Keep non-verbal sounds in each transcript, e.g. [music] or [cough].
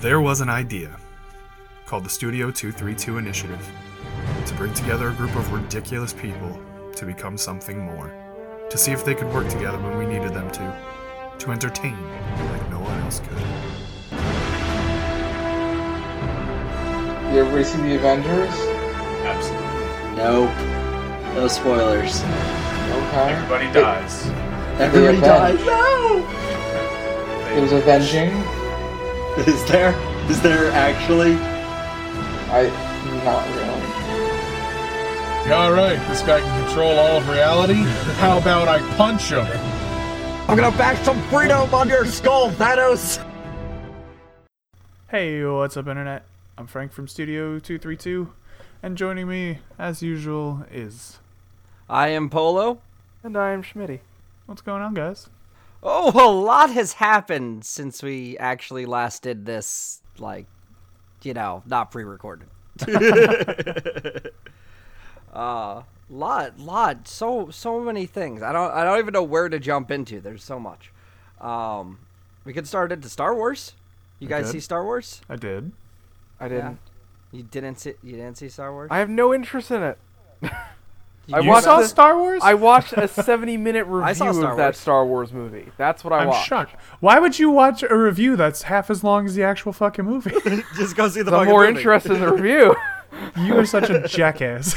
There was an idea called the Studio 232 Initiative to bring together a group of ridiculous people to become something more, to see if they could work together when we needed them to, to entertain like no one else could. You ever seen the Avengers? Absolutely. Nope. No spoilers. Okay. Everybody dies. Everybody avenged. dies. No! It was avenging. [laughs] Is there? Is there actually? I not really. All right, this guy can control all of reality. [laughs] How about I punch him? I'm gonna bash some freedom on your skull, Thanos! Hey, what's up, Internet? I'm Frank from Studio 232, and joining me, as usual, is. I am Polo. And I am Schmitty. What's going on, guys? Oh, a lot has happened since we actually last did this, like, you know, not pre-recorded. [laughs] uh, lot, lot, so, so many things. I don't, I don't even know where to jump into. There's so much. Um, we could start into Star Wars. You We guys could. see Star Wars? I did. I didn't. You didn't see, you didn't see Star Wars? I have no interest in it. [laughs] I you watched saw the- Star Wars? I watched a 70 minute [laughs] I review saw Star of that Wars. Star Wars movie. That's what I I'm watched. shocked. Why would you watch a review that's half as long as the actual fucking movie? [laughs] Just go see the I'm fucking more movie. interested in the review. [laughs] you are such a jackass.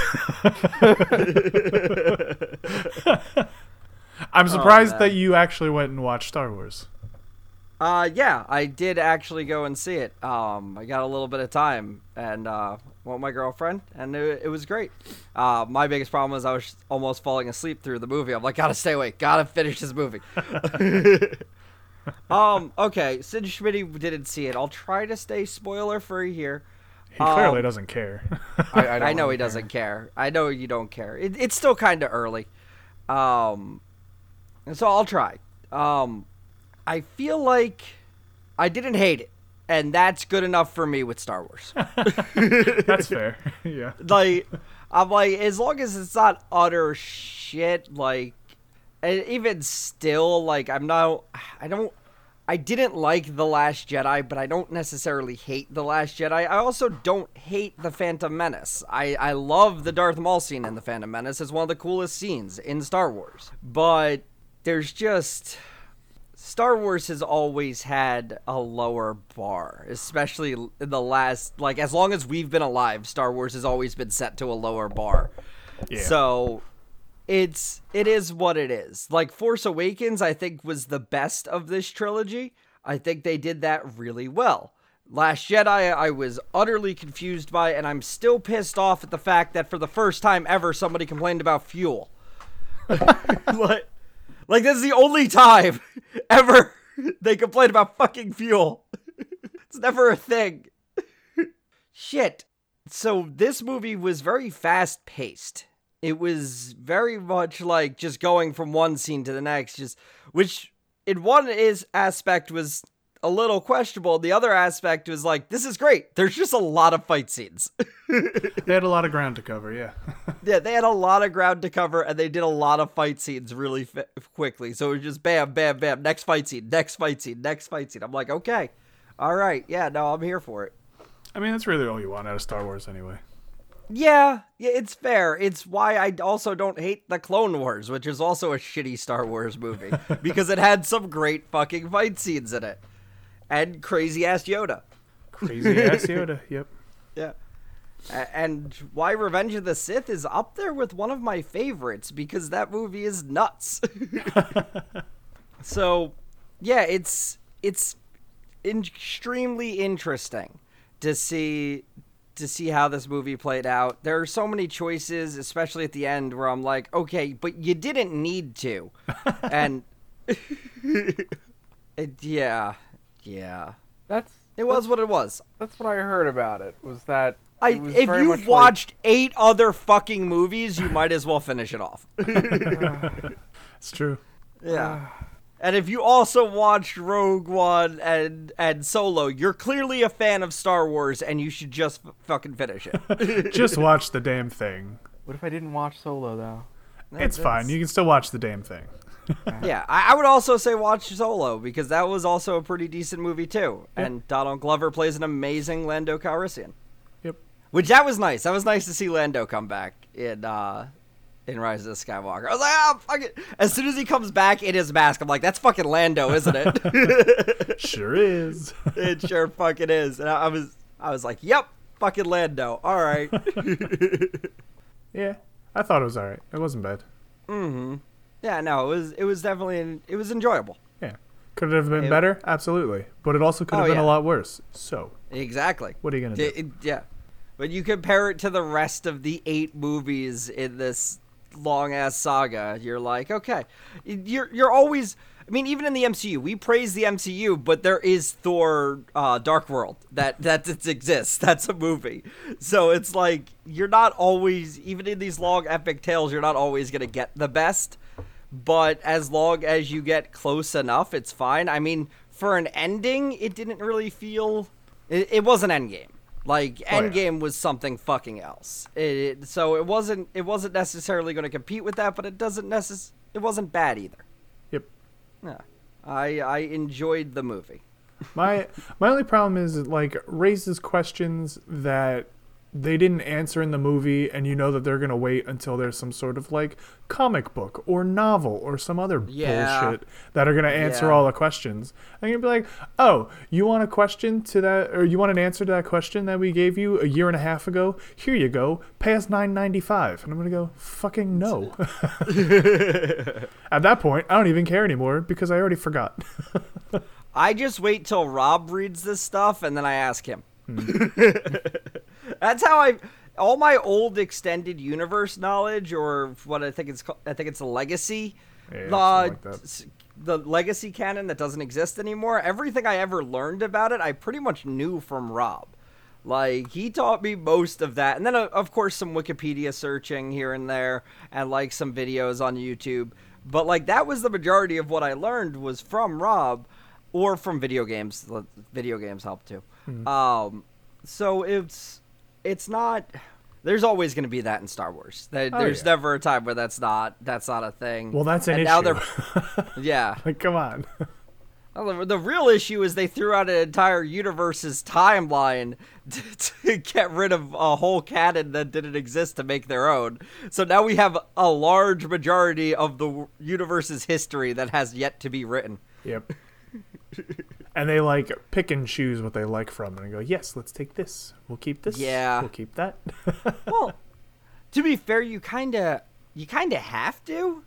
I'm surprised man. that you actually went and watched Star Wars. Uh, yeah, I did actually go and see it. Um, I got a little bit of time and uh, went with my girlfriend, and it, it was great. Uh, my biggest problem was I was almost falling asleep through the movie. I'm like, gotta stay awake, gotta finish this movie. [laughs] um, okay, since Schmitty didn't see it, I'll try to stay spoiler free here. He clearly Um, doesn't care. I, I, I [laughs] know he doesn't care. I know you don't care. It, it's still kind of early. Um, and so I'll try. Um, I feel like I didn't hate it, and that's good enough for me with Star Wars. [laughs] [laughs] That's fair. [laughs] yeah. like, I'm like, as long as it's not utter shit, like, and even still, like, I'm not, I don't, I didn't like The Last Jedi, but I don't necessarily hate The Last Jedi. I also don't hate The Phantom Menace. I, I love the Darth Maul scene in The Phantom Menace. It's one of the coolest scenes in Star Wars. But there's just. Star Wars has always had a lower bar, especially in the last like as long as we've been alive, Star Wars has always been set to a lower bar. Yeah. So it's it is what it is. Like Force Awakens I think was the best of this trilogy. I think they did that really well. Last Jedi I was utterly confused by and I'm still pissed off at the fact that for the first time ever somebody complained about fuel. [laughs] like like that's the only time [laughs] ever [laughs] they complain about fucking fuel. [laughs] it's never a thing. Shit. So this movie was very fast paced. It was very much like just going from one scene to the next, just which in one is aspect was a little questionable. The other aspect was like, this is great. There's just a lot of fight scenes. [laughs] They had a lot of ground to cover, yeah. [laughs] Yeah, they had a lot of ground to cover, and they did a lot of fight scenes really fi- quickly. So it was just bam, bam, bam. Next fight scene, next fight scene, next fight scene. I'm like, okay, all right, yeah, no, I'm here for it. I mean, that's really all you want out of Star Wars anyway. Yeah, yeah, it's fair. It's why I also don't hate the Clone Wars, which is also a shitty Star Wars movie [laughs] because it had some great fucking fight scenes in it, and crazy ass Yoda. Crazy ass Yoda, [laughs] yep. Yeah. And why Revenge of the Sith is up there with one of my favorites because that movie is nuts. [laughs] so, yeah, it's it's extremely interesting to see to see how this movie played out. There are so many choices, especially at the end, where I'm like, okay, but you didn't need to, [laughs] and it, yeah, yeah, That's it was what it was. that's what I heard about it. Was that I, it was if very much you've like- watched eight other fucking movies, you might as well finish it off. [laughs] It's true. yeah. And if you also watched Rogue One and and Solo, you're clearly a fan of Star Wars, and you should just f- fucking finish it. [laughs] Just watch the damn thing. What if I didn't watch Solo though? It's fine. You can still watch the damn thing. [laughs] yeah, I, I would also say watch Solo because that was also a pretty decent movie too, and Donald Glover plays an amazing Lando Calrissian. Yep. Which that was nice. That was nice to see Lando come back in uh in Rise of the Skywalker. I was like, ah, fuck it. As soon as he comes back in his mask, I'm like, that's fucking Lando, isn't it? [laughs] Sure is. [laughs] it sure fucking is. And I, I was I was like, yep, fucking Lando. All right. yeah, I thought it was alright. It wasn't bad. Yeah, no, it was it was definitely it was enjoyable. Yeah. Could it have been It- better? Absolutely. But it also could have Oh, been yeah. a lot worse. So, Exactly. what are you going to D- do? it- yeah. But you compare it to the rest of the eight movies in this long ass saga, you're like, okay, you're you're always. I mean, even in the MCU, we praise the MCU, but there is Thor: uh, Dark World that that it exists. [laughs] That's a movie, so it's like you're not always, even in these long epic tales, you're not always gonna get the best. But as long as you get close enough, it's fine. I mean, for an ending, it didn't really feel. It, it wasn't Endgame. Like Oh, yeah. Endgame was something fucking else. It, so it wasn't. It wasn't necessarily going to compete with that, but it doesn't necess. It wasn't bad either. Yep. Yeah, I I enjoyed the movie. My my only problem is it like raises questions that they didn't answer in the movie and you know that they're going to wait until there's some sort of like comic book or novel or some other Yeah. bullshit that are going to answer Yeah. all the questions. And you'd be like, "Oh, you want a question to that or you want an answer to that question that we gave you a year and a half ago? Here you go. Pay us 9.95." And I'm going to go, "Fucking no." [laughs] At that point, I don't even care anymore because I already forgot. [laughs] I just wait till Rob reads this stuff and then I ask him. Hmm. [laughs] That's how I all my old extended universe knowledge or what I think it's called, I think it's a legacy Yeah, the like the legacy canon that doesn't exist anymore. Everything I ever learned about it, I pretty much knew from Rob. Like he taught me most of that, and then uh, of course some Wikipedia searching here and there, and like some videos on YouTube. But like that was the majority of what I learned was from Rob, or from video games. Video games help too. Um, so it's it's not. There's always going to be that in Star Wars. There- Oh, There's yeah. never a time where that's not that's not a thing. Well, that's an and issue. Now they're, [laughs] yeah. [laughs] like, come on. [laughs] The, the real issue is they threw out an entire universe's timeline to, to get rid of a whole canon that didn't exist to make their own. So now we have a large majority of the universe's history that has yet to be written. Yep. And they like pick and choose what they like from it and go, yes, let's take this. We'll keep this. Yeah. We'll keep that. [laughs] Well, to be fair, you kind of you kind of have to.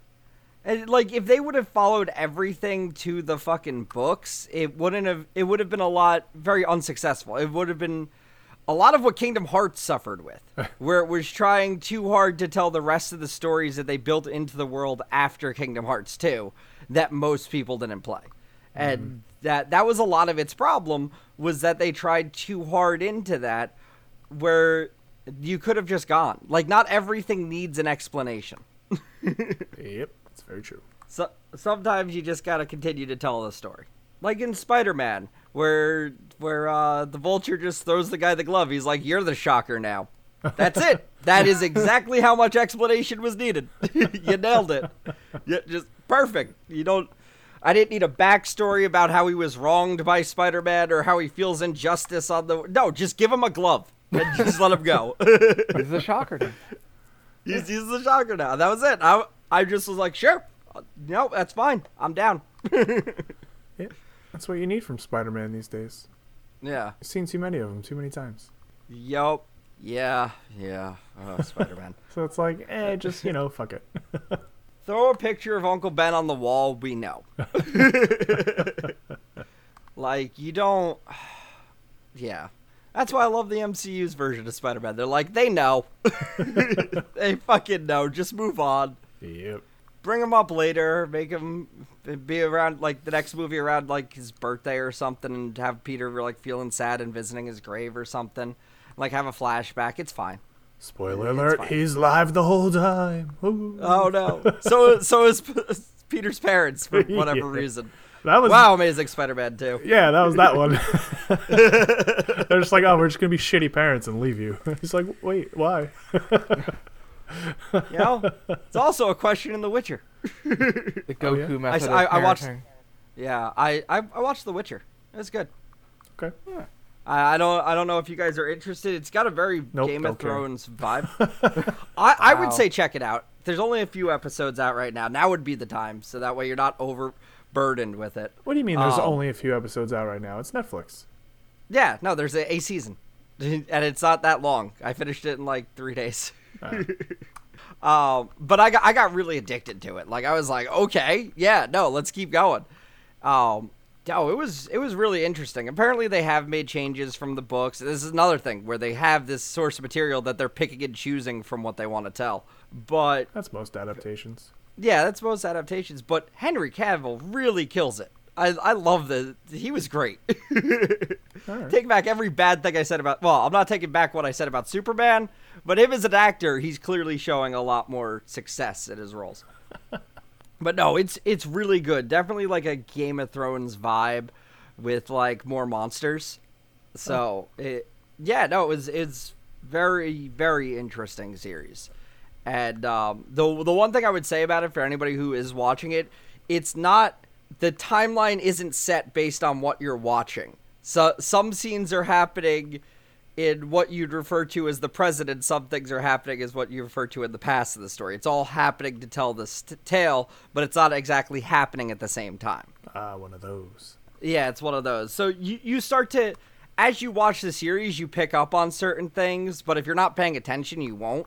And, like if they would have followed everything to the fucking books, it wouldn't have it would have been a lot very unsuccessful. It would have been a lot of what Kingdom Hearts suffered with, [laughs] where it was trying too hard to tell the rest of the stories that they built into the world after Kingdom Hearts 2 that most people didn't play. And mm-hmm. That that was a lot of its problem was that they tried too hard into that where you could have just gone. Like not everything needs an explanation. [laughs] yep. That's very true. So sometimes you just gotta continue to tell the story. Like in Spider-Man, where where uh, the Vulture just throws the guy the glove. He's like, "You're the Shocker now." That's it. That is exactly how much explanation was needed. [laughs] you nailed it. [laughs] You, just perfect. You don't. I didn't need a backstory about how he was wronged by Spider-Man or how he feels injustice on the. No, just give him a glove and just let him go. [laughs] he's is a shocker. dude. He's, he's the shocker now. That was it. I, I just was like, sure. Uh, No, that's fine. I'm down. [laughs] Yeah. That's what you need from Spider Man these days. Yeah. I've seen too many of them too many times. Yup. Yeah. Yeah. Oh, Spider Man. [laughs] So it's like, eh, just, you know, fuck it. Throw a picture of Uncle Ben on the wall. We know. [laughs] like, you don't. [sighs] Yeah. That's why I love the MCU's version of Spider Man. They're like, they know. [laughs] they fucking know. Just move on. Yep. bring him up later, make him be around like the next movie around like his birthday or something, and have Peter like feeling sad and visiting his grave or something, like have a flashback. It's fine. Spoiler It's alert, fine. he's live the whole time. Ooh. Oh no! so so is P- Peter's parents for [laughs] whatever Yeah. reason. that was Wow, Amazing Spider-Man too. Yeah, that was that one. [laughs] [laughs] They're just like, oh, we're just gonna be shitty parents and leave you. He's like, wait, why? You know, it's also a question in The Witcher. The oh, Goku yeah? method I- of I watched- Yeah, I, I I watched The Witcher. It was good. Okay. I, I don't I don't know if you guys are interested. It's got a very Nope, Game of care. Thrones [laughs] vibe. I, I would say check it out. There's only a few episodes out right now. Now would be the time, so that way you're not overburdened with it. What do you mean? There's Um, only a few episodes out right now. It's Netflix. Yeah, no, there's a, a season, [laughs] and it's not that long. I finished it in like three days. [laughs] um, but I got I got really addicted to it. Like I was like, okay, yeah, no, let's keep going. Um, oh, it was it was really interesting. Apparently, they have made changes from the books. This is another thing where they have this source material that they're picking and choosing from what they want to tell. But That's most adaptations. yeah, that's most adaptations. But Henry Cavill really kills it. I I love the he was great. [laughs] Alright. Take back every bad thing I said about. Well, I'm not taking back what I said about Superman, but him as an actor, he's clearly showing a lot more success in his roles. [laughs] but no, it's it's really good. Definitely like a Game of Thrones vibe with like more monsters. So it, yeah, no, it was it's very very interesting series. And um, the the one thing I would say about it for anybody who is watching it, it's not the timeline isn't set based on what you're watching. So some scenes are happening in what you'd refer to as the present, and some things are happening is what you refer to in the past of the story. It's all happening to tell this t- tale, but it's not exactly happening at the same time. Ah, one of those. Yeah, it's one of those. So you you start to as you watch the series, you pick up on certain things, but if you're not paying attention, you won't.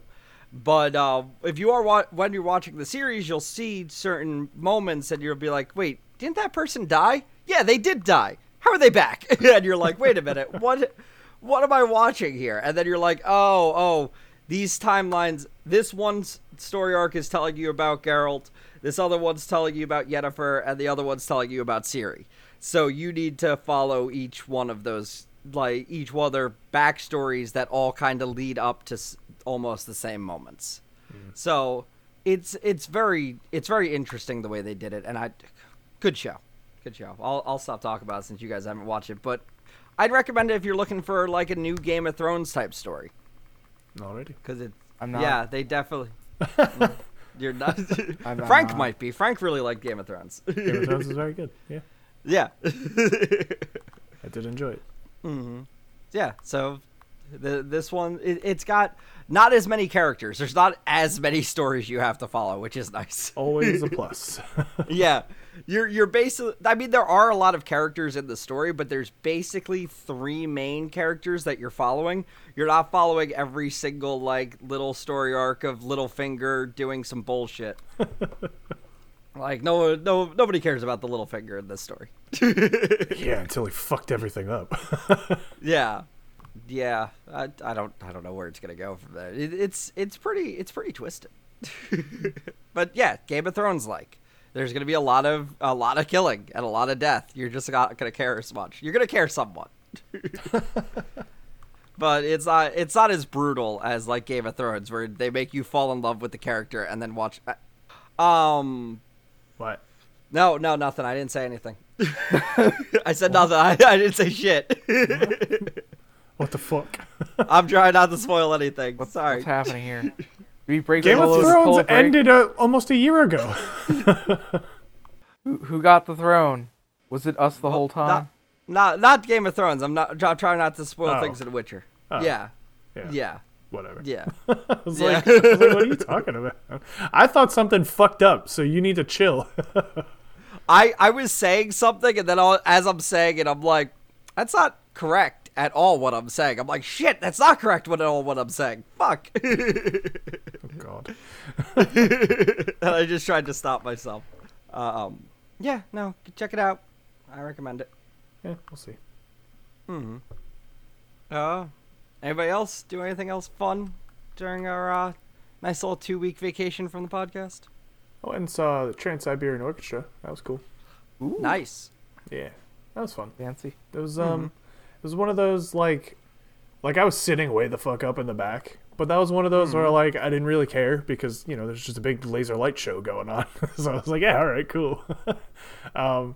But uh, if you are wa- when you're watching the series, you'll see certain moments, and you'll be like, "Wait, didn't that person die? Yeah, they did die. How are they back?" [laughs] and you're like, "Wait a minute, what? What am I watching here?" And then you're like, "Oh, oh, these timelines. This one story arc is telling you about Geralt. This other one's telling you about Yennefer, and the other one's telling you about Ciri. So you need to follow each one of those, like each one of their backstories that all kind of lead up to s- almost the same moments. Mm. So it's it's very it's very interesting the way they did it, and I good show, good show. I'll I'll stop talking about it since you guys haven't watched it, but I'd recommend it if you're looking for like a new Game of Thrones type story Already. because it. I'm not. Yeah, they definitely. [laughs] You're not. [laughs] I'm not- Frank might be. Frank really liked Game of Thrones. Game of Thrones is very good. [laughs] Yeah, yeah. I did enjoy it. Mm-hmm. yeah. So the this one it, it's got not as many characters. There's not as many stories you have to follow, which is nice. Always a plus. yeah. You're you're basically I mean there are a lot of characters in the story, but there's basically three main characters that you're following. You're not following every single like little story arc of Littlefinger doing some bullshit. [laughs] like no no nobody cares about the Littlefinger in this story. [laughs] yeah, until he fucked everything up. [laughs] Yeah, yeah. I, I don't I don't know where it's gonna go from there. It, it's it's pretty it's pretty twisted. but yeah, Game of Thrones like. There's gonna be a lot of a lot of killing and a lot of death. You're just not gonna care as much. You're gonna care somewhat. [laughs] but it's not it's not as brutal as like Game of Thrones, where they make you fall in love with the character and then watch. Um, what? no, no, nothing. I didn't say anything. [laughs] I said nothing. I, I didn't say shit. [laughs] What the fuck? I'm trying not to spoil anything. Sorry. What's happening here? Did we break Game of Thrones pull a ended uh, almost a year ago. [laughs] Who, who got the throne? Was it us the whole time? Not, not not Game of Thrones. I'm not I'm trying not to spoil Oh. things in Witcher. Oh. Yeah. Yeah. Yeah. Whatever. Yeah. [laughs] I was, Yeah. like, I was like, what are you talking about? I thought something fucked up, so you need to chill. [laughs] I I was saying something and then all, as I'm saying it I'm like that's not correct at all what I'm saying. I'm like shit, that's not correct at all what I'm saying. Fuck. Oh God. [laughs] I just tried to stop myself. Um yeah, no, check it out. I recommend it. Yeah, we'll see. Hmm. Uh anybody else do anything else fun during our uh nice little 2 week vacation from the podcast? I went and saw the Trans Siberian Orchestra. That was cool. Nice. Yeah, that was fun. Fancy. It was um, it was one of those like, like I was sitting way the fuck up in the back, but that was one of those where like I didn't really care because you know there's just a big laser light show going on, [laughs] so I was like, yeah, all right, cool. [laughs] um,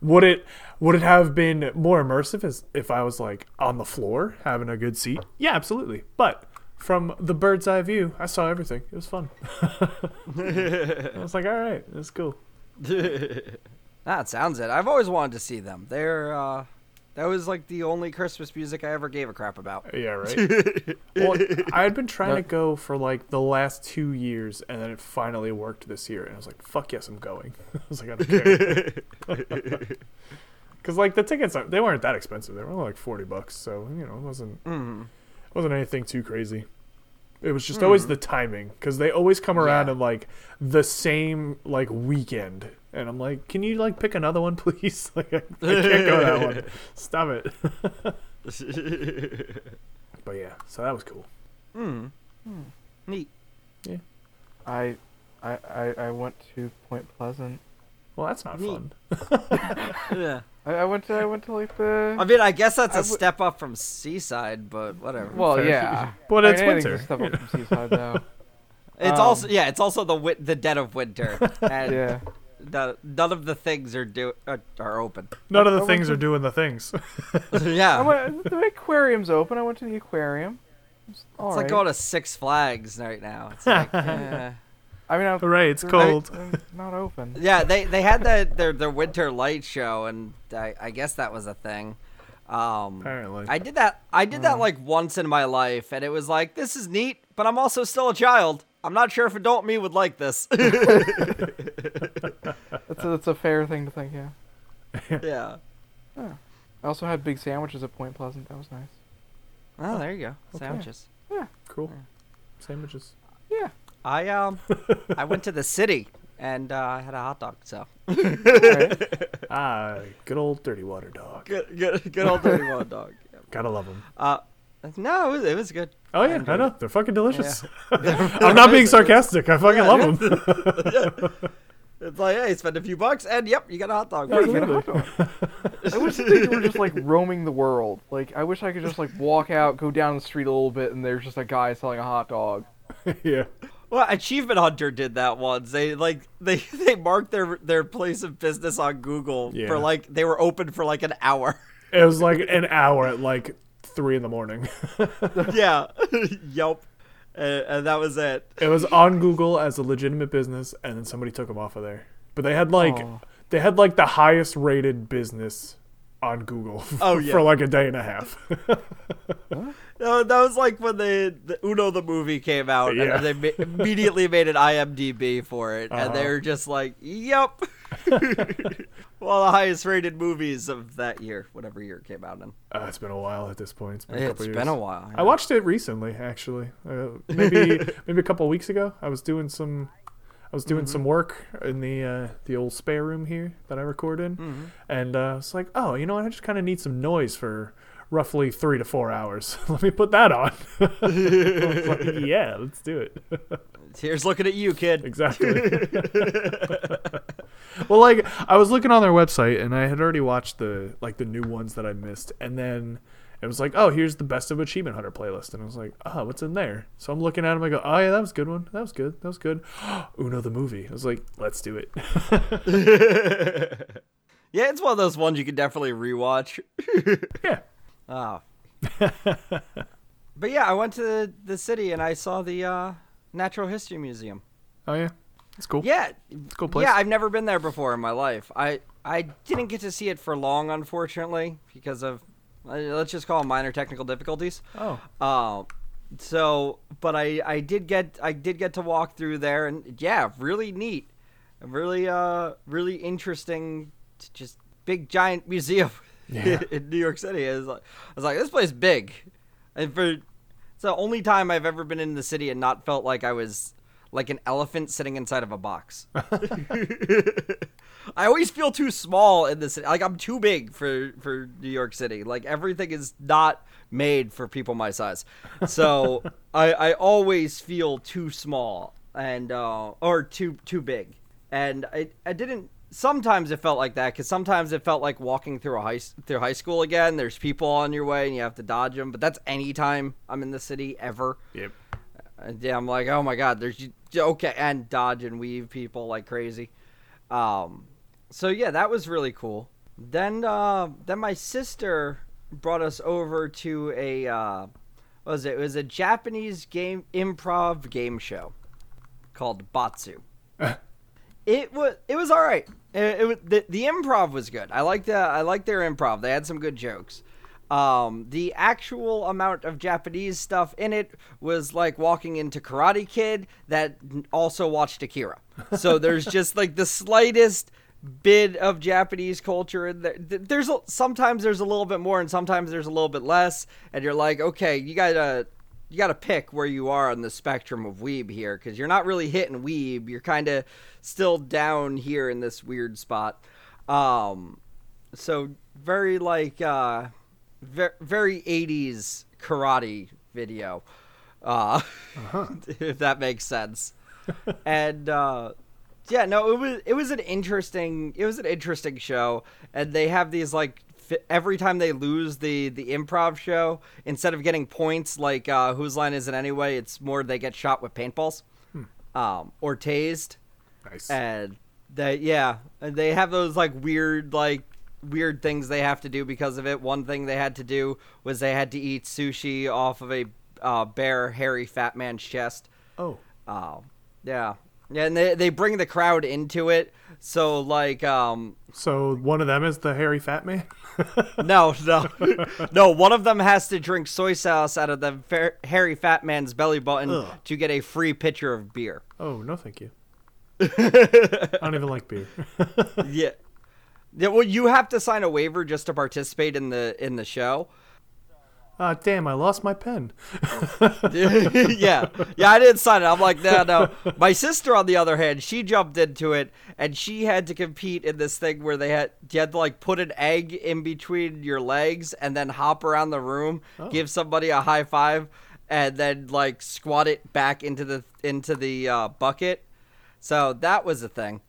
would it would it have been more immersive as if I was like on the floor having a good seat? Yeah, absolutely. But from the bird's eye view, I saw everything. It was fun. [laughs] I was like, all right, that's cool. that sounds it. I've always wanted to see them. They're uh that was like the only Christmas music I ever gave a crap about. Yeah, right. [laughs] well, I had been trying to go for like the last two years, and then it finally worked this year, and I was like, "Fuck yes, I'm going." [laughs] I was like, "I don't care," [laughs] because like the tickets, they weren't that expensive. They were only like forty bucks, so you know, it wasn't Mm. it wasn't anything too crazy. It was just always the timing, because they always come around Yeah. in like the same like weekend, and I'm like, "Can you like pick another one, [laughs] please?" [laughs] like, I, I can't go that one. [laughs] Stop it. But yeah, so that was cool. mm. Neat. I, I, I, I went to Point Pleasant. Well, that's not Neat. fun. Yeah. I, I went to I went to like the. I mean, I guess that's I a would- step up from Seaside, but whatever. well, fair. yeah. But I it's mean, anything's a winter. Step up from Seaside though. it's um, also yeah, it's also the wit- the dead of winter, and yeah. The, none of the things are do are, are open. None of the went things to- are doing the things. [laughs] yeah, I went, the aquarium's open. I went to the aquarium. It's, it's like going to Six Flags right now. It's like, [laughs] eh. I mean, I'm, Hooray, it's cold. Not, not open. [laughs] yeah, they they had that their their winter light show, and I, I guess that was a thing. Um, Apparently. I did that. I did that like once in my life, and it was like this is neat, but I'm also still a child. I'm not sure if adult me would like this. [laughs] That's a, that's a fair thing to think. Yeah. [laughs] yeah. I also had big sandwiches at Point Pleasant. That was nice. Oh, there you go. Okay. Sandwiches. Yeah. Cool. Sandwiches. Yeah. I um, [laughs] I went to the city and uh, I had a hot dog. So Alright. Ah, good old dirty water dog. good, good, good old dirty water dog. Gotta love them. Uh, no, it was, it was good. Oh yeah, I, enjoyed know they're fucking delicious. Yeah. [laughs] I'm not being sarcastic. I fucking Yeah, love yeah. them. [laughs] [laughs] It's like, hey, spend a few bucks, and yep, you got a hot dog. Yeah, you get a hot dog. I wish that they were just like roaming the world. Like I wish I could just like walk out, go down the street a little bit, and there's just a guy selling a hot dog. yeah. Well, Achievement Hunter did that once. They like they they marked their their place of business on Google Yeah. for like they were open for like an hour. It was like an hour at like three in the morning. [laughs] yeah. [laughs] yep. And, and that was it. It was on Google as a legitimate business, and then somebody took them off of there. But they had like Aw. they had like the highest rated business on Google [laughs] Oh, yeah. for like a day and a half. No, that was like when the, the Uno the movie came out, Yeah. and they ma- immediately made an IMDb for it, and Uh-huh. they were just like, "Yep." [laughs] well, the highest rated movies of that year, whatever year it came out in. uh, it's been a while at this point. It's been a It's couple years. been a while. I watched it recently, actually. Uh, maybe [laughs] maybe a couple weeks ago. I was doing some I was doing some work in the uh, the old spare room here that I record in, and uh, I was like, oh, you know what? I just kind of need some noise for roughly three to four hours. [laughs] Let me put that on. [laughs] [laughs] Like, yeah, let's do it. Here's looking at you, kid. exactly. well, like I was looking on their website, and I had already watched the like the new ones that I missed, and then. It was like, oh, here's the best of Achievement Hunter playlist, and I was like, oh, what's in there? So I'm looking at them. I go, oh yeah, that was a good one. That was good. That was good. [gasps] Uno the movie. I was like, let's do it. Yeah, it's one of those ones you can definitely rewatch. yeah. Oh. [laughs] but yeah, I went to the, the city and I saw the uh, Natural History Museum. Oh yeah, it's cool. Yeah, it's a cool place. yeah, I've never been there before in my life. I I didn't get to see it for long, unfortunately, because of uh, let's just call them minor technical difficulties. oh, Uh, so, but I I did get I did get to walk through there, and yeah, really neat, really uh really interesting, just big giant [laughs] museum Yeah. [laughs] in New York City. I was like, I was like, this place is big, and for it's the only time I've ever been in the city and not felt like I was like an elephant sitting inside of a box. [laughs] [laughs] I always feel too small in this. Like I'm too big for for New York City. Like everything is not made for people my size. So I I always feel too small and uh or too too big. And I I didn't. Sometimes it felt like that because sometimes it felt like walking through a high through high school again. There's people on your way and you have to dodge them. But that's any time I'm in the city ever. yep. And yeah, I'm like, oh my god, there's okay, and dodge and weave people like crazy. Um, so yeah, that was really cool. Then, uh, then my sister brought us over to a uh, what was it? It was a Japanese game improv game show called Batsu. [laughs] it was it was all right. It, it was, the the improv was good. I liked the I liked their improv. They had some good jokes. Um, the actual amount of Japanese stuff in it was like walking into Karate Kid that also watched Akira. So [laughs] there's just like the slightest bit of Japanese culture in there. There's sometimes there's a little bit more and sometimes there's a little bit less, and you're like, okay, you gotta you gotta pick where you are on the spectrum of weeb here because you're not really hitting weeb. You're kind of still down here in this weird spot. Um, so very like uh, very, very 80s karate video, uh, [laughs] if that makes sense. and uh, yeah, no, it was it was an interesting it was an interesting show, and they have these like every time they lose the the improv show, instead of getting points like uh, whose line is it anyway, it's more they get shot with paintballs, um, or tased. Nice. and they yeah they have those like weird like weird things they have to do because of it. One thing they had to do was they had to eat sushi off of a uh, bare hairy fat man's chest. Oh. oh yeah yeah and they, they bring the crowd into it so like um So one of them is the hairy fat man? [laughs] no no no one of them has to drink soy sauce out of the fa- hairy fat man's belly button Ugh. to get a free pitcher of beer oh, no thank you. [laughs] I don't even like beer. yeah. Yeah, well, you have to sign a waiver just to participate in the in the show. Ah, damn, I lost my pen. [laughs] yeah, yeah, I didn't sign it. I'm like, no, no. My sister, on the other hand, she jumped into it, and she had to compete in this thing where they had you had to like put an egg in between your legs and then hop around the room, give somebody a high five, and then like squat it back into the into the uh, bucket. So that was a thing.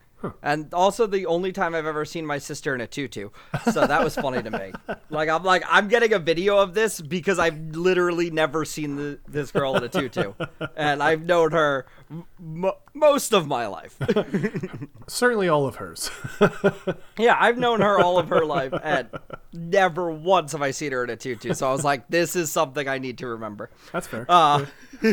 And also the only time I've ever seen my sister in a tutu. So that was funny to me. Like I'm like I'm getting a video of this because I've literally never seen the, this girl in a tutu. And I've known her m- most of my life. [laughs] Certainly all of hers. [laughs] yeah, I've known her all of her life and never once have I seen her in a tutu. So I was like this is something I need to remember. That's fair. Uh, [laughs]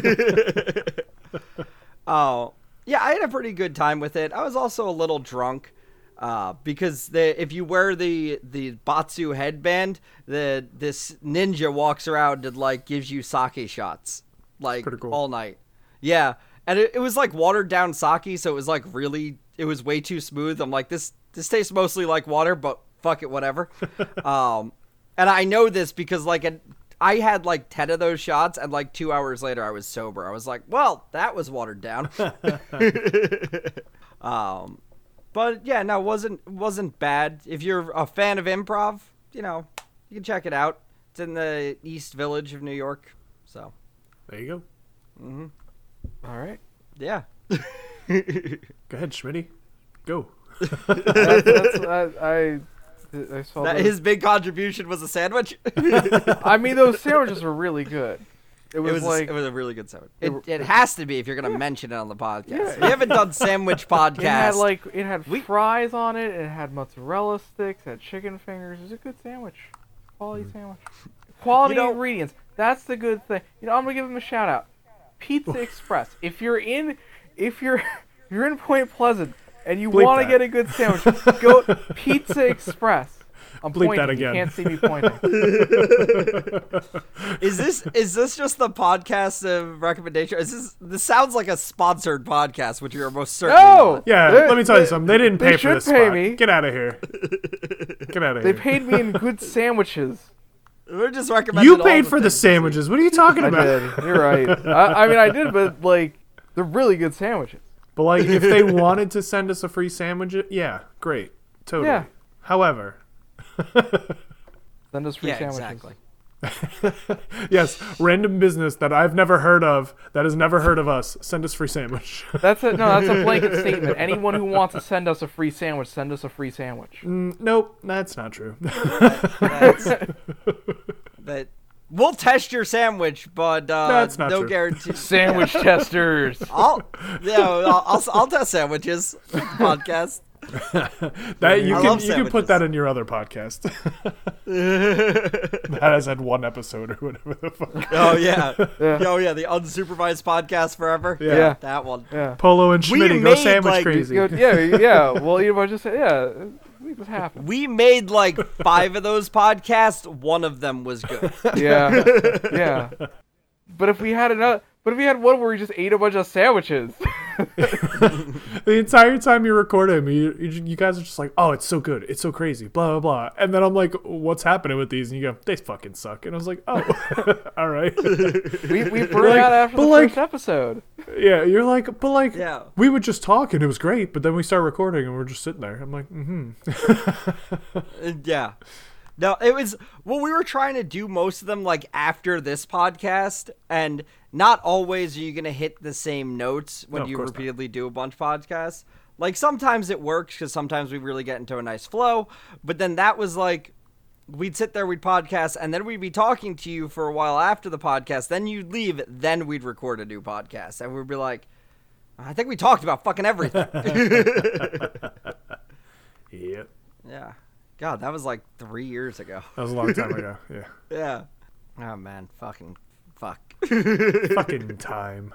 oh, yeah, I had a pretty good time with it. I was also a little drunk. Uh, because the if you wear the the Batsu headband, the this ninja walks around and like gives you sake shots like cool. all night. Yeah, and it, it was like watered down sake, so it was like really it was way too smooth. I'm like this this tastes mostly like water, but fuck it, whatever. [laughs] um, and I know this because like it, I had like ten of those shots, and like two hours later I was sober. I was like, well, that was watered down. [laughs] [laughs] um, but yeah, no, it wasn't wasn't bad. If you're a fan of improv, you know, you can check it out. It's in the East Village of New York, so there you go. All right. yeah. Go ahead, Schmitty. Go. That's, that's, I, I, I saw That those- his big contribution was a sandwich. [laughs] I mean, those sandwiches were really good. It It was, was, like a, it was a really good sandwich. It It, has to be if you're gonna mention it on the podcast. Yeah. We haven't done sandwich podcast. [laughs] it had like it had We- fries on it. It had mozzarella sticks. It had chicken fingers. It was a good sandwich. Quality mm. sandwich. Quality You know- ingredients. That's the good thing. You know, I'm gonna give them a shout out. Pizza [laughs] Express. If you're in, if you're, if you're in Point Pleasant and you want to get a good sandwich, go [laughs] Pizza Express. I'm Bleep pointing. that You can't see me pointing. [laughs] is this is this just the podcast uh, recommendation? Is this this sounds like a sponsored podcast, which you're most certainly No! not. Yeah, They- let me tell you they- something. They didn't they pay for should this pay spot. me. Get out of here. [laughs] Get out of here. They paid me in good sandwiches. We're just recommending. you paid the for the sandwiches. What are you talking I about? did. You're right. I, I mean, I did, but like, they're really good sandwiches. But like, if they [laughs] wanted to send us a free sandwich, yeah, great, totally. Yeah. However, Send us free Yeah, sandwiches. exactly. [laughs] yes, random business that I've never heard of, that has never heard of us, send us free sandwich. [laughs] That's a no. That's a blanket statement. Anyone who wants to send us a free sandwich, send us a free sandwich. Mm, nope, that's not true. That's, that we'll test your sandwich, but uh, That's not no true. guarantee. [laughs] Sandwich testers. [laughs] I'll yeah, I'll, I'll I'll test sandwiches podcast. [laughs] That you I can love you can put that in your other podcast. that has had one episode or whatever the fuck. Oh yeah. Yeah. Oh yeah, the unsupervised podcast forever. Yeah. Yeah. That one. Yeah. Polo and We Schmitty go sandwich like- crazy. Go- yeah, yeah. Well, you know, I just said, yeah. Make this happen. We made like five of those podcasts. One of them was good. [laughs] Yeah, [laughs] yeah. But if we had another, but if we had one where we just ate a bunch of sandwiches, [laughs] The entire time you're recording, you, you you guys are just like, "Oh, it's so good, it's so crazy," blah blah blah. And then I'm like, "What's happening with these?" And you go, "They fucking suck." And I was like, "Oh, [laughs] all right." [laughs] we we burned like, out after but the like- first episode. yeah, you're like, but like, Yeah. we would just talk and it was great, but then we start recording and we're just sitting there. I'm like, mm-hmm. Uh, yeah. No, it was well, we were trying to do most of them like after this podcast, and not always are you gonna hit the same notes when No, you course not. repeatedly do a bunch of podcasts. Like sometimes it works because sometimes we really get into a nice flow, but then that was like we'd sit there, we'd podcast, and then we'd be talking to you for a while after the podcast. Then you'd leave, then we'd record a new podcast, and we'd be like, I think we talked about fucking everything. [laughs] Yep. yeah. God, that was like three years ago. That was a long time ago. [laughs] Yeah. Yeah. Oh man, fucking fuck. [laughs] Fucking [laughs] time.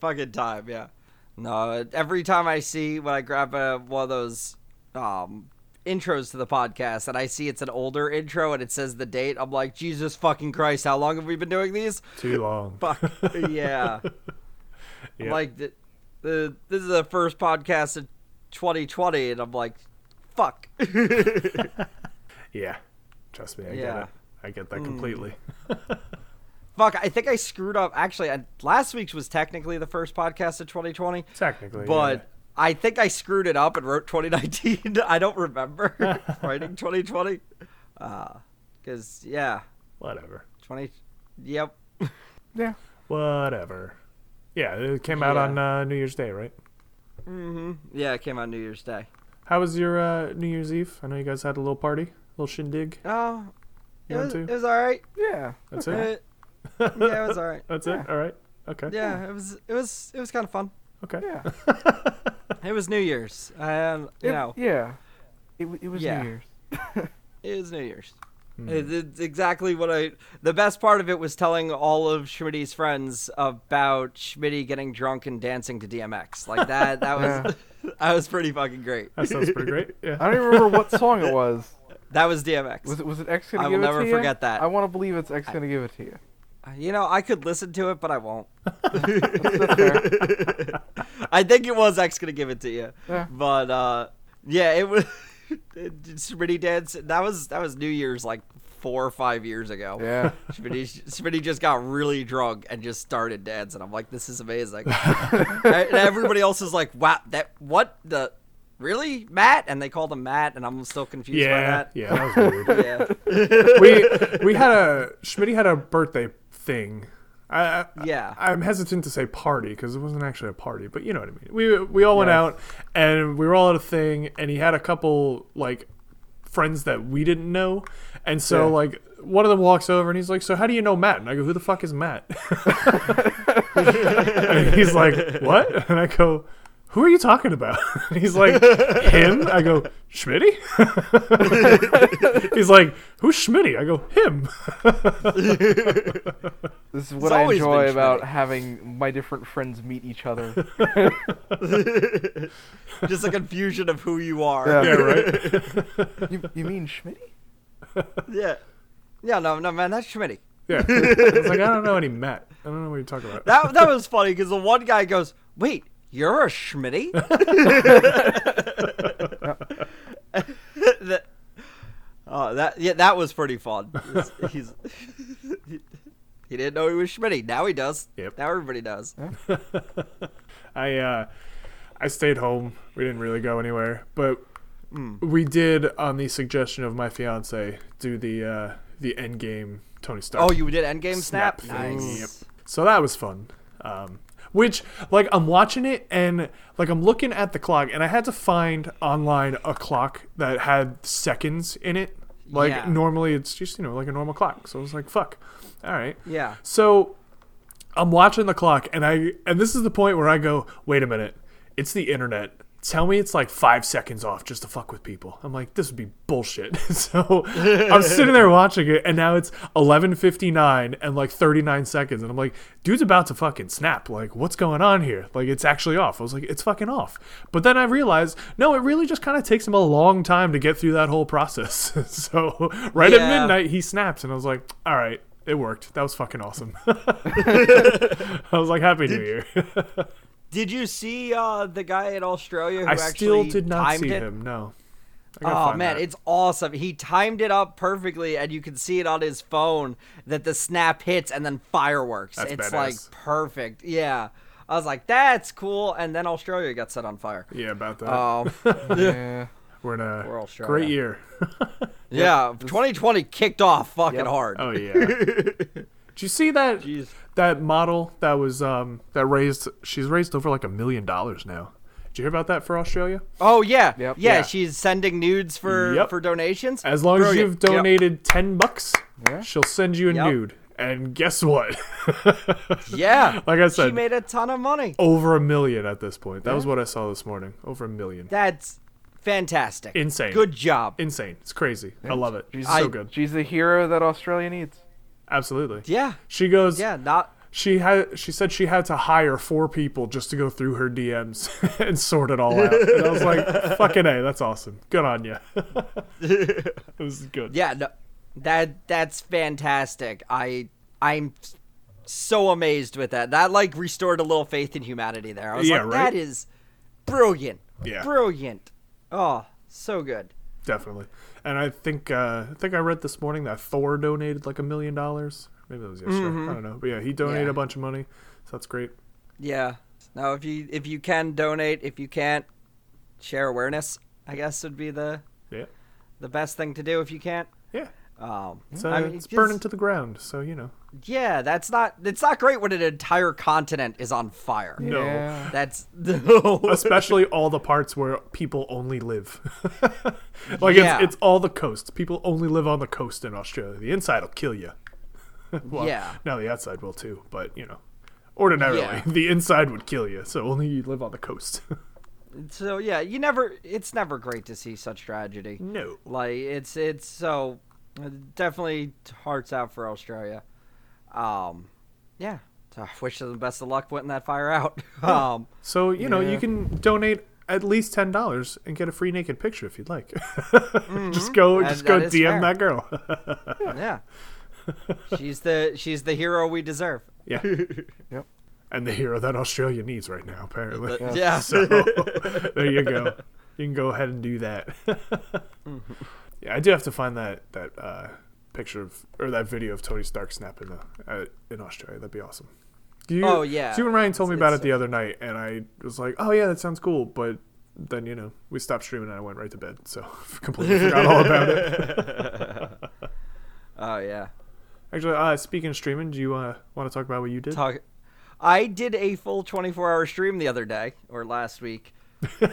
fucking time, yeah. No, every time I see when I grab a, one of those um intros to the podcast and I see it's an older intro and it says the date, I'm like, Jesus fucking Christ, how long have we been doing these? Too long. Fuck. yeah. Yeah. Like the, the this is the first podcast of 2020 and I'm like, fuck. [laughs] Yeah. Trust me, I get it. I get that completely. [laughs] fuck, I think I screwed up. Actually, I, last week's was technically the first podcast of 2020. Technically. but yeah. I think I screwed it up and wrote 2019. [laughs] I don't remember writing 2020. Uh, cause yeah, whatever. 20. Yep. Yeah. Whatever. Yeah, it came out Yeah. on uh, New Year's Day, right? Mm hmm. Yeah, it came out New Year's Day. How was your uh, New Year's Eve? I know you guys had a little party, a little shindig. Oh, it was, it was all right. Yeah. That's It, it. [laughs] yeah, it was all right. That's it. All right. Okay. Yeah, it was. It was. It was kind of fun. Okay. Yeah. [laughs] It was New Year's. Um, you It- know, Yeah. It, it was Yeah. New Year's. [laughs] it was New Year's. Hmm. It- it's exactly what I. The best part of it was telling all of Schmitty's friends about Schmitty getting drunk and dancing to DMX. Like that. That [laughs] was. [laughs] that was pretty fucking great. That sounds pretty great. [laughs] Yeah. I don't even remember what song it was. That was DMX. Was it was it X gonna I give will it never to you? forget that. I want to believe it's X gonna give it to you. You know, I could listen to it, but I won't. I think it was X gonna give it to you. Yeah. But uh, yeah, it was. Schmitty dance. That was that was New Year's like four or five years ago. Yeah. [laughs] Schmitty, Schmitty just got really drunk and just started dancing. I'm like, this is amazing. [laughs] and everybody else is like, wow, that what the really Matt? And they called him Matt, and I'm still confused by Yeah. that. Yeah. That was weird. [laughs] Yeah, we we had a Schmitty had a birthday thing. I, I, yeah. I'm hesitant to say party because it wasn't actually a party, but you know what I mean. We we all went Yes. out and we were all at a thing, and he had a couple like friends that we didn't know, and so Yeah. like one of them walks over and he's like, "So how do you know Matt?" And I go, "Who the fuck is Matt?" [laughs] and he's like, "What?" [laughs] And I go. Who are you talking about? [laughs] He's like, [laughs] him? I go, Schmitty? [laughs] he's like, who's Schmitty? I go, him. This is It's what I enjoy about Schmitty. having my different friends meet each other. just a confusion of who you are. Yeah. yeah, right? you, you mean Schmitty? Yeah. Yeah, no, no, man, that's Schmitty. Yeah. I was like, I don't know any Matt. I don't know what you're talking about. That that was funny because the one guy goes, "Wait, you're a Schmitty?" [laughs] that, oh, that yeah, that was pretty fun. He's, he's [laughs] he didn't know he was Schmitty. Now he does. Yep. Now everybody does. [laughs] I uh, I stayed home. We didn't really go anywhere, but we did, on the suggestion of my fiance, do the uh, the end game Tony Stark. Oh, you did Endgame Snap. Snap. Nice. Yep. So that was fun. Um, which, like, I'm watching it and, like, I'm looking at the clock, and I had to find online a clock that had seconds in it. Like, Yeah. normally it's just, you know, like a normal clock. So I was like, fuck. All right. Yeah. So I'm watching the clock, and I, and this is the point where I go, wait a minute. It's the internet. Tell me it's like five seconds off just to fuck with people. I'm like, this would be bullshit. [laughs] so I'm sitting there watching it, and now it's 11:59 and like 39 seconds, and I'm like, dude's about to fucking snap. Like, what's going on here? Like, it's actually off. I was like, it's fucking off. But then I realized, no, it really just kind of takes him a long time to get through that whole process. [laughs] so right Yeah. at midnight, he snaps, and I was like, all right. It worked. That was fucking awesome. [laughs] I was like, "Happy New Year." Did you see uh, the guy in Australia who I actually still did not see it? him. No. Oh man, that. it's awesome. He timed it up perfectly, and you can see it on his phone that the snap hits and then fireworks. That's it's badass. like perfect. Yeah, I was like, that's cool. And then Australia got set on fire. yeah about that. Um, [laughs] Yeah. We're in a Australia. great year. yeah, 2020 kicked off fucking Yep. hard. Oh yeah. [laughs] Did you see that Jeez. That model that was um that raised she's raised over like a million dollars now. Did you hear about that for Australia? Oh yeah, Yep. yeah. Yeah. She's sending nudes for Yep. for donations. As long as you've Yep. donated ten bucks, Yeah. she'll send you a Yep. nude. And guess what? [laughs] Yeah, like I said, she made a ton of money. over a million at this point. That was what I saw this morning. Over a million. That's fantastic. Insane. Good job. Insane. It's crazy. I love it. She's so I- good. She's the hero that Australia needs. Absolutely. Yeah, She goes. yeah. Not She had. She said she had to hire four people just to go through her DMs [laughs] and sort it all out. And I was like, [laughs] "Fucking a, that's awesome. Good on you." [laughs] it was good. Yeah, no, that that's fantastic. I I'm so amazed with that. That like restored a little faith in humanity there. I was Yeah, like, right? that is brilliant. Yeah. Brilliant. Oh, so good. definitely. And I think uh, I think I read this morning that Thor donated like a million dollars. Maybe that was yesterday. I don't know. But yeah, he donated Mm-hmm. Yeah. a bunch of money, so that's great. Yeah. Now if you if you can donate, if you can't share awareness, I guess would be the Yeah. the best thing to do if you can't. Yeah. Um, So I mean, it's just- burning to the ground. So you know. Yeah, that's not. It's not great when an entire continent is on fire. No. Yeah. That's no. [laughs] Especially all the parts where people only live. [laughs] like Yeah. it's it's all the coast. People only live on the coast in Australia. The inside will kill you. [laughs] well, Yeah. Now the outside will too, but you know, ordinarily Yeah. the inside would kill you. So only you live on the coast. So yeah, you never. It's never great to see such tragedy. no. Like it's it's so uh, definitely hearts out for Australia. Um, yeah. So I wish them the best of luck putting that fire out. [laughs] Um, So you know you can donate at least ten dollars and get a free naked picture if you'd like. [laughs] just go, That- just go that DM fair. that girl. [laughs] yeah. She's the she's the hero we deserve. yeah. Yep. And the hero that Australia needs right now, apparently. But- yeah. So there you go. You can go ahead and do that. yeah, I do have to find that that uh, picture of or that video of Tony Stark snapping the, uh, in Australia. That'd be awesome. You, Oh, yeah. You and Ryan told me It's- about it the other night, and I was like, "Oh yeah, that sounds cool," but then you know we stopped streaming and I went right to bed, so [laughs] completely forgot all about it. [laughs] Oh yeah. Actually, uh, speaking of streaming, do you uh, want to talk about what you did? Talk. I did a full 24 hour stream the other day or last week.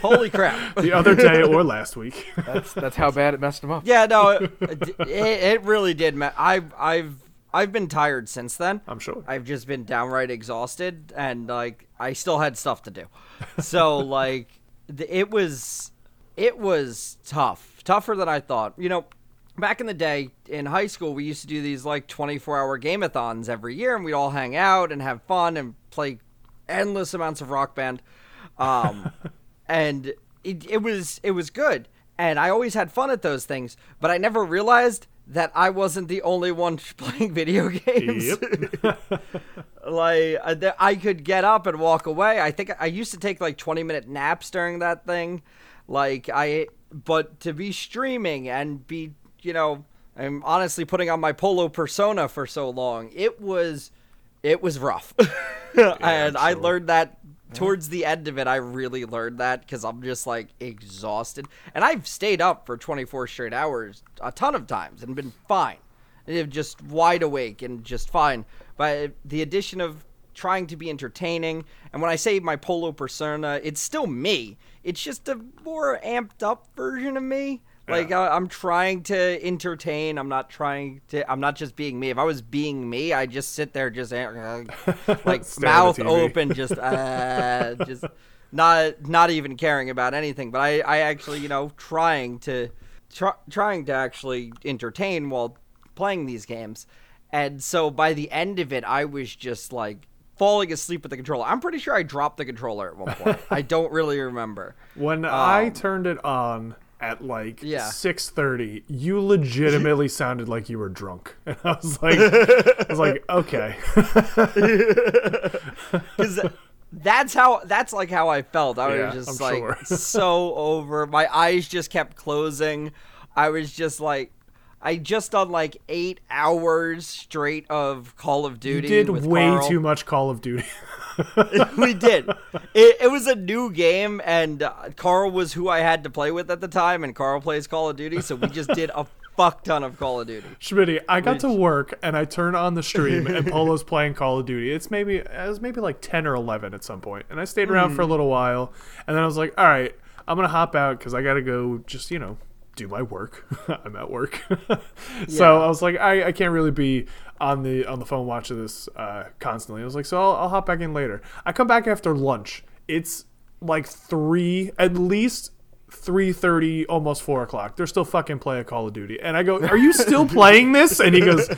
Holy crap. [laughs] the other day or last week? [laughs] That's that's how bad it messed him up. Yeah, no, it, [laughs] it, it really did. Ma- I've I've I've been tired since then. I'm sure. I've just been downright exhausted, and like I still had stuff to do. So like th- it was it was tough, tougher than I thought. You know, back in the day in high school, we used to do these like 24 hour gameathons every year, and we'd all hang out and have fun and play endless amounts of Rock Band. Um, and it, it was it was good. And i always had fun at those things but i never realized that i wasn't the only one [laughs] playing video games. Yep. [laughs] like uh, th- i could get up and walk away. I think i used to take like 20 minute naps during that thing. Like i but to be streaming and be you know i'm honestly putting on my polo persona for so long it was it was rough. [laughs] And i learned that towards the end of it i really learned that because i'm just like exhausted. And i've stayed up for 24 straight hours a ton of times and been fine. Just wide awake and just fine. But the addition of trying to be entertaining and when i say my polo persona it's still me. It's just a more amped up version of me like I, i'm trying to entertain i'm not trying to i'm not just being me if i was being me i'd just sit there just uh, [laughs] like mouth open just [laughs] uh just not not even caring about anything. But I I actually you know trying to try, trying to actually entertain while playing these games, and so by the end of it, I was just like falling asleep with the controller. I'm pretty sure I dropped the controller at one point. [laughs] I don't really remember. When I turned it on at like Yeah. 6:30, you legitimately [laughs] sounded like you were drunk. [laughs] And I was like I was like, [laughs] "Okay." because that's how that's like how I felt. I Yeah, was just I'm like sure. so over. My eyes just kept closing. I was just like. I just done like eight hours straight of Call of You Duty. did with way Carl. too much Call of Duty. [laughs] we did. It, it was a new game, and uh, Carl was who I had to play with at the time, and Carl plays Call of Duty, so we just did a fuck ton of Call of Duty. Schmitty, I got to work and I turn on the stream and [laughs] Polo's playing Call of Duty. It's maybe it was maybe like ten or eleven at some point, and I stayed around Hmm. for a little while, and then I was like, "All right, I'm gonna hop out because I gotta go, just you know, do my work. [laughs] I'm at work." [laughs] so I was like, I, I can't really be on the on the phone watching this uh, constantly. I was like, so I'll, I'll hop back in later. I come back after lunch. It's like three, at least. 3.30 almost 4 o'clock they're still fucking playing call of duty and i go are you still [laughs] playing this and he goes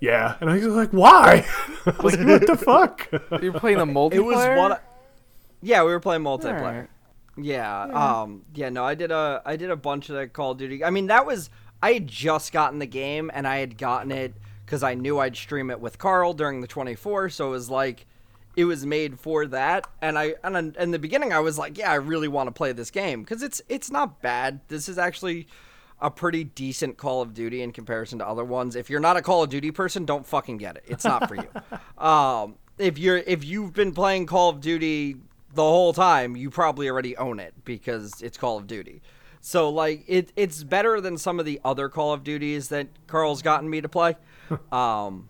yeah and i was like why I was like, what the fuck You're playing the multiplayer. It was one. of- Yeah, we were playing multiplayer. Alright. Yeah, um, yeah, no, I did a, I did a bunch of that Call of Duty. I mean, that was, I had just gotten the game, and I had gotten it because I knew I'd stream it with Carl during the 24, so it was like, it was made for that. And I, and in- in the beginning, I was like, yeah, I really want to play this game because it's, it's not bad. This is actually a pretty decent Call of Duty in comparison to other ones. If you're not a Call of Duty person, don't fucking get it. It's not for you. [laughs] um, if you're, if you've been playing Call of Duty the whole time, you probably already own it because it's Call of Duty. So like it it's better than some of the other Call of Duties that Carl's gotten me to play. [laughs] um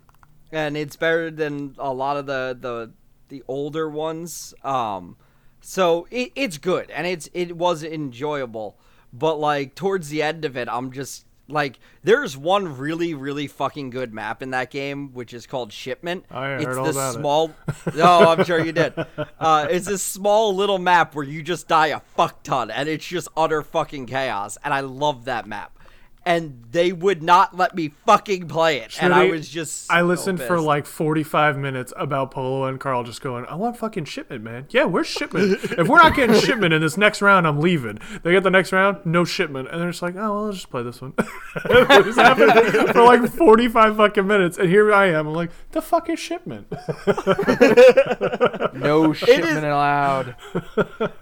and it's better than a lot of the the the older ones. Um so it, it's good and it's it was enjoyable. But like towards the end of it, I'm just like there's one really really fucking good map in that game which is called Shipment. I heard it's all this about it. small No, [laughs] I'm sure you did. Uh, it's this small little map where you just die a fuck ton and it's just utter fucking chaos and I love that map. And they would not let me fucking play it. and I was just I so listened for like 45 minutes about Polo and Carl just going, I want fucking shipment, man. Yeah, where's shipment? [laughs] if we're not getting shipment in this next round, I'm leaving. They get the next round, no shipment. And they're just like, oh, well, I'll just play this one. [laughs] this happened for like 45 fucking minutes. And here I am. I'm like, the fuck is shipment? [laughs] no shipment allowed.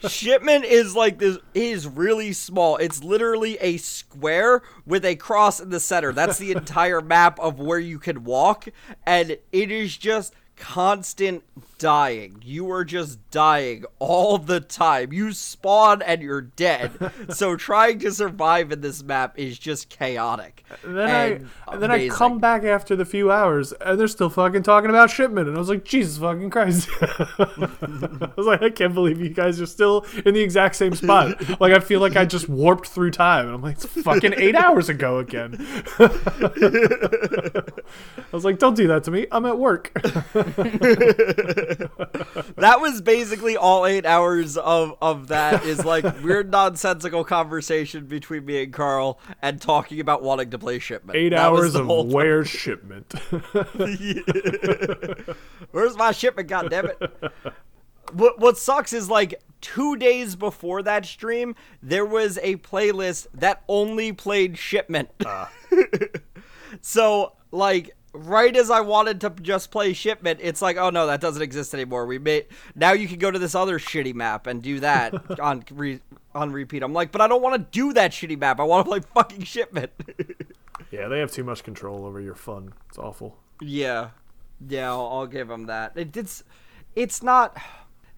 Shipment is like this is really small. It's literally a square with a cross in the center. That's the entire map of where you can walk and it is just constant dying. You are just dying all the time. You spawn and you're dead. [laughs] so trying to survive in this map is just chaotic. And then and I and then I come back after the few hours and they're still fucking talking about shipment and I was like Jesus fucking Christ [laughs] I was like I can't believe you guys are still in the exact same spot like I feel like I just warped through time and I'm like it's fucking eight hours ago again [laughs] I was like don't do that to me I'm at work [laughs] that was basically all eight hours of of that is like [laughs] weird nonsensical conversation between me and Carl and talking about wanting to play shipment. eight That hours of where's shipment [laughs] Where's my shipment? God damn it! What what sucks is like two days before that stream, there was a playlist that only played shipment. Ah. so like right as I wanted to just play shipment, it's like, oh no, that doesn't exist anymore. We made now you can go to this other shitty map and do that [laughs] on re, on repeat. I'm like, but I don't want to do that shitty map. I want to play fucking shipment. [laughs] yeah they have too much control over your fun it's awful Yeah, yeah, I'll, I'll give them that. It, it's it's not.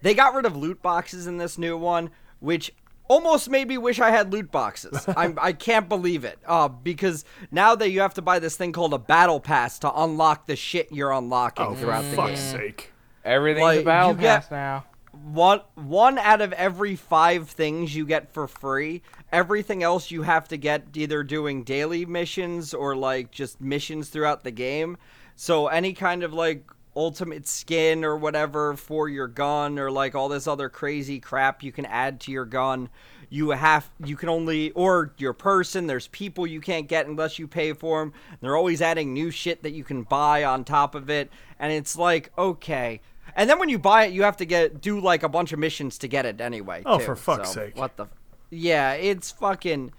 They got rid of loot boxes in this new one, which almost made me wish I had loot boxes. [laughs] I'm, I can't believe it. Uh, because now that you have to buy this thing called a battle pass to unlock the shit you're unlocking oh throughout for the fuck's game. sake Everything's Like, a battle you get- pass now. One one out of every five things you get for free. Everything else you have to get either doing daily missions or like just missions throughout the game. So any kind of like ultimate skin or whatever for your gun or like all this other crazy crap you can add to your gun. You have you can only or your person. There's people you can't get unless you pay for them. They're always adding new shit that you can buy on top of it, and it's like okay. And then when you buy it, you have to get do like a bunch of missions to get it anyway. Oh, too. for fuck's So, sake. What the? Yeah, it's fucking.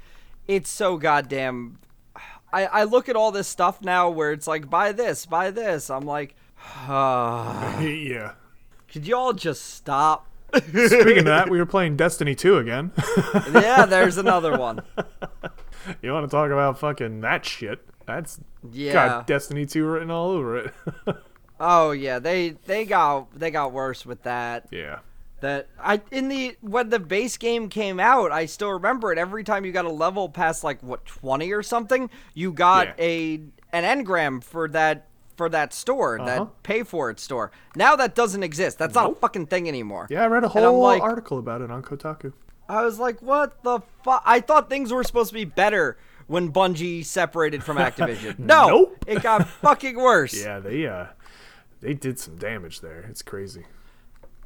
It's so goddamn. I I look at all this stuff now where it's like buy this, buy this. I'm like, Ah. [laughs] yeah. could you all just stop? Speaking of that, [laughs] we were playing Destiny 2 again. [laughs] yeah, there's another one. you want to talk about fucking that shit? That's Yeah. got Destiny 2 written all over it. Oh yeah, they they got they got worse with that. yeah. That I in the when the base game came out, I still remember it. Every time you got a level past like what twenty or something, you got Yeah. a an engram for that for that store, Uh-huh. that pay for it store. Now that doesn't exist. That's not a fucking thing anymore. Yeah, I read a whole like- article about it on Kotaku. I was like, what the fuck? I thought things were supposed to be better when Bungie separated from [laughs] Activision. No, Nope. it got fucking worse. Yeah, they uh they did some damage there. It's crazy.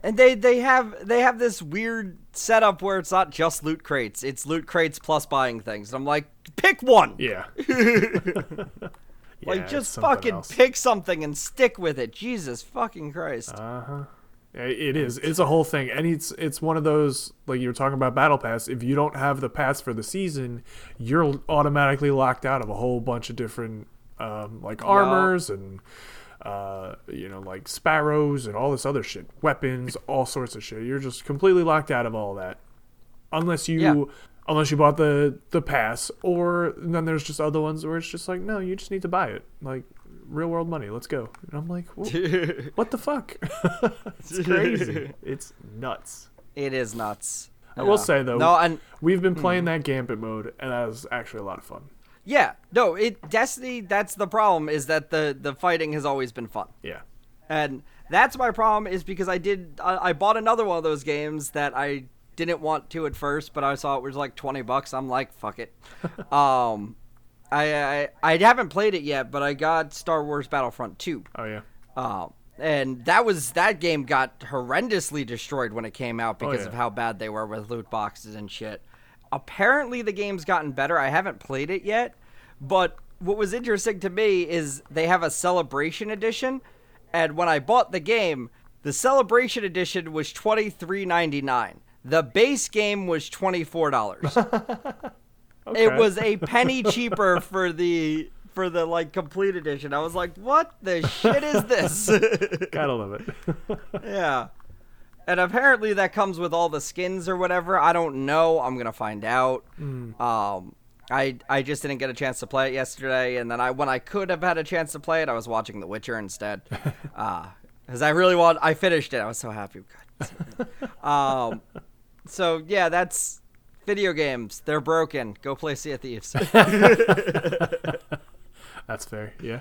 And they they have they have this weird setup where it's not just loot crates; it's loot crates plus buying things. And I'm like, pick one. Yeah. [laughs] [laughs] like Yeah, it's just fucking else. pick something and stick with it. Jesus fucking Christ. Uh-huh. It is. It's a whole thing, and it's it's one of those like you were talking about battle pass. If you don't have the pass for the season, you're automatically locked out of a whole bunch of different um, like armors and uh, you know like sparrows and all this other shit, weapons, all sorts of shit. You're just completely locked out of all that, unless you Yeah. Unless you bought the the pass, or then there's just other ones where it's just like no, you just need to buy it, like real world money. Let's go. And I'm like, [laughs] what the fuck? [laughs] it's [laughs] crazy. it's nuts. it is nuts. I will Yeah. say though, No, and we've been hmm. playing that Gambit mode, and that was actually a lot of fun. yeah, no, it Destiny. That's the problem is that the the fighting has always been fun. Yeah. and that's my problem is because I did I, I bought another one of those games that I didn't want to at first, but I saw it was like twenty bucks. I'm like, fuck it. [laughs] um, I, I I haven't played it yet, but I got Star Wars Battlefront two. Oh yeah. Um, and that was that game got horrendously destroyed when it came out because yeah. of how bad they were with loot boxes and shit. Apparently, the game's gotten better. I haven't played it yet, but what was interesting to me is they have a celebration edition, and when I bought the game, the celebration edition was twenty three ninety nine. The base game was twenty four dollars. [laughs] Okay. It was a penny cheaper for the for the like complete edition. I was like, "What the shit is this?" [laughs] Gotta love it. [laughs] yeah. And apparently that comes with all the skins or whatever. I don't know. I'm gonna find out. Um, I I just didn't get a chance to play it yesterday, and then I when I could have had a chance to play it, I was watching The Witcher instead. uh, because I really want. I finished it. I was so happy. God. um, so yeah, that's video games. They're broken. Go play Sea of Thieves. [laughs] That's fair. Yeah.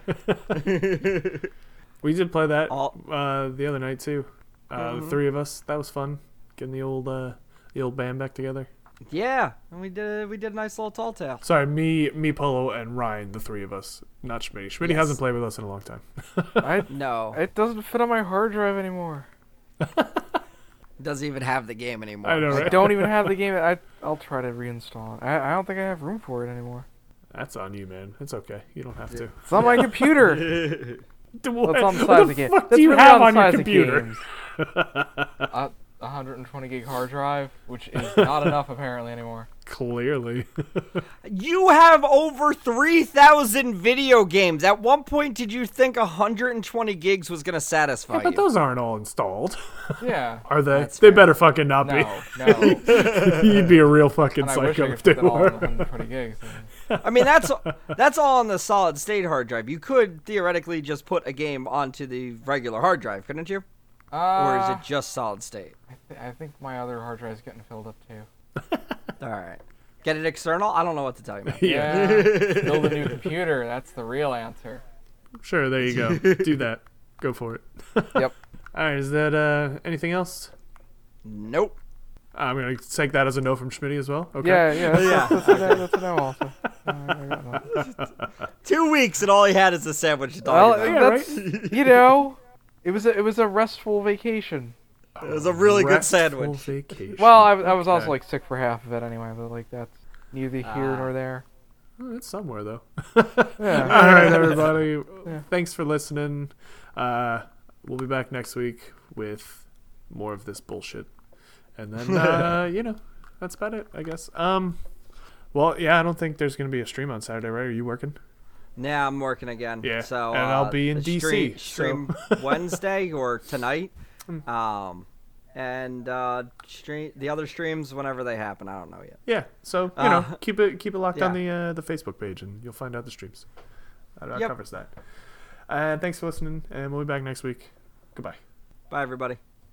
we did play that All- uh, the other night too. Uh, The three of us. That was fun. Getting the old uh, the old band back together. yeah, and we did we did a nice little tall tale. Sorry, me, me, Polo, and Ryan, the three of us, not Schmitty. Schmitty Yes. hasn't played with us in a long time. [laughs] I, No, it doesn't fit on my hard drive anymore. [laughs] doesn't even have the game anymore. I know, I don't even have the [laughs] game. I I'll try to reinstall it. I, I don't think I have room for it anymore. That's on you, man. It's okay. You don't have to. It's on my computer. [laughs] What, That's on the what the of the game. fuck That's do you really have on, on your size of computer? games. [laughs] uh, 120 gig hard drive, which is [laughs] not enough apparently anymore. Clearly. [laughs] You have over 3,000 video games. At one point, did you think 120 gigs was going to satisfy you? but you? those aren't all installed, [laughs] Yeah. are they? That's They fair. better fucking not No, be. no. You'd be a real fucking And I wish psycho if they fit all were. 120 gigs. I mean, that's that's all on the solid state hard drive. You could theoretically just put a game onto the regular hard drive, couldn't you? Uh, Or is it just solid state? I, th- I think my other hard drive is getting filled up too. [laughs] All right. Get it external? I don't know what to tell you, man. [laughs] Yeah. Build a new [laughs] computer. That's the real answer. Sure, there you go. Do that. Go for it. Yep. All right, is that uh, anything else? Nope. I'm gonna take that as a no from Schmitty as well. Okay. Yeah, yeah. That's, Yeah. That's, a no, that's a no also. Uh, I got no. Two weeks and all he had is a sandwich Well. Yeah, that's, you know, It was a, it was a restful vacation. It was a really good Restful sandwich. Vacation. Well, I, I was also Okay. like sick for half of it anyway, but like that's neither here Ah. nor there. Oh, it's somewhere though. [laughs] Yeah. All right, everybody. Yeah. Thanks for listening. Uh, we'll be back next week with more of this bullshit, and then [laughs] uh, you know that's about it, I guess. Um, well, yeah, I don't think there's gonna be a stream on Saturday, right? Are you working? Now I'm working again. Yeah, So and I'll uh, be in stream, DC, Stream so- Hmm. [laughs] Wednesday or tonight. Um, and uh, stream the other streams whenever they happen. I don't know yet. Yeah. So you Uh, know, keep it keep it locked on the uh, the Facebook page, and you'll find out the streams. That, Yep. covers that. And thanks for listening, and we'll be back next week. Goodbye. Bye, everybody.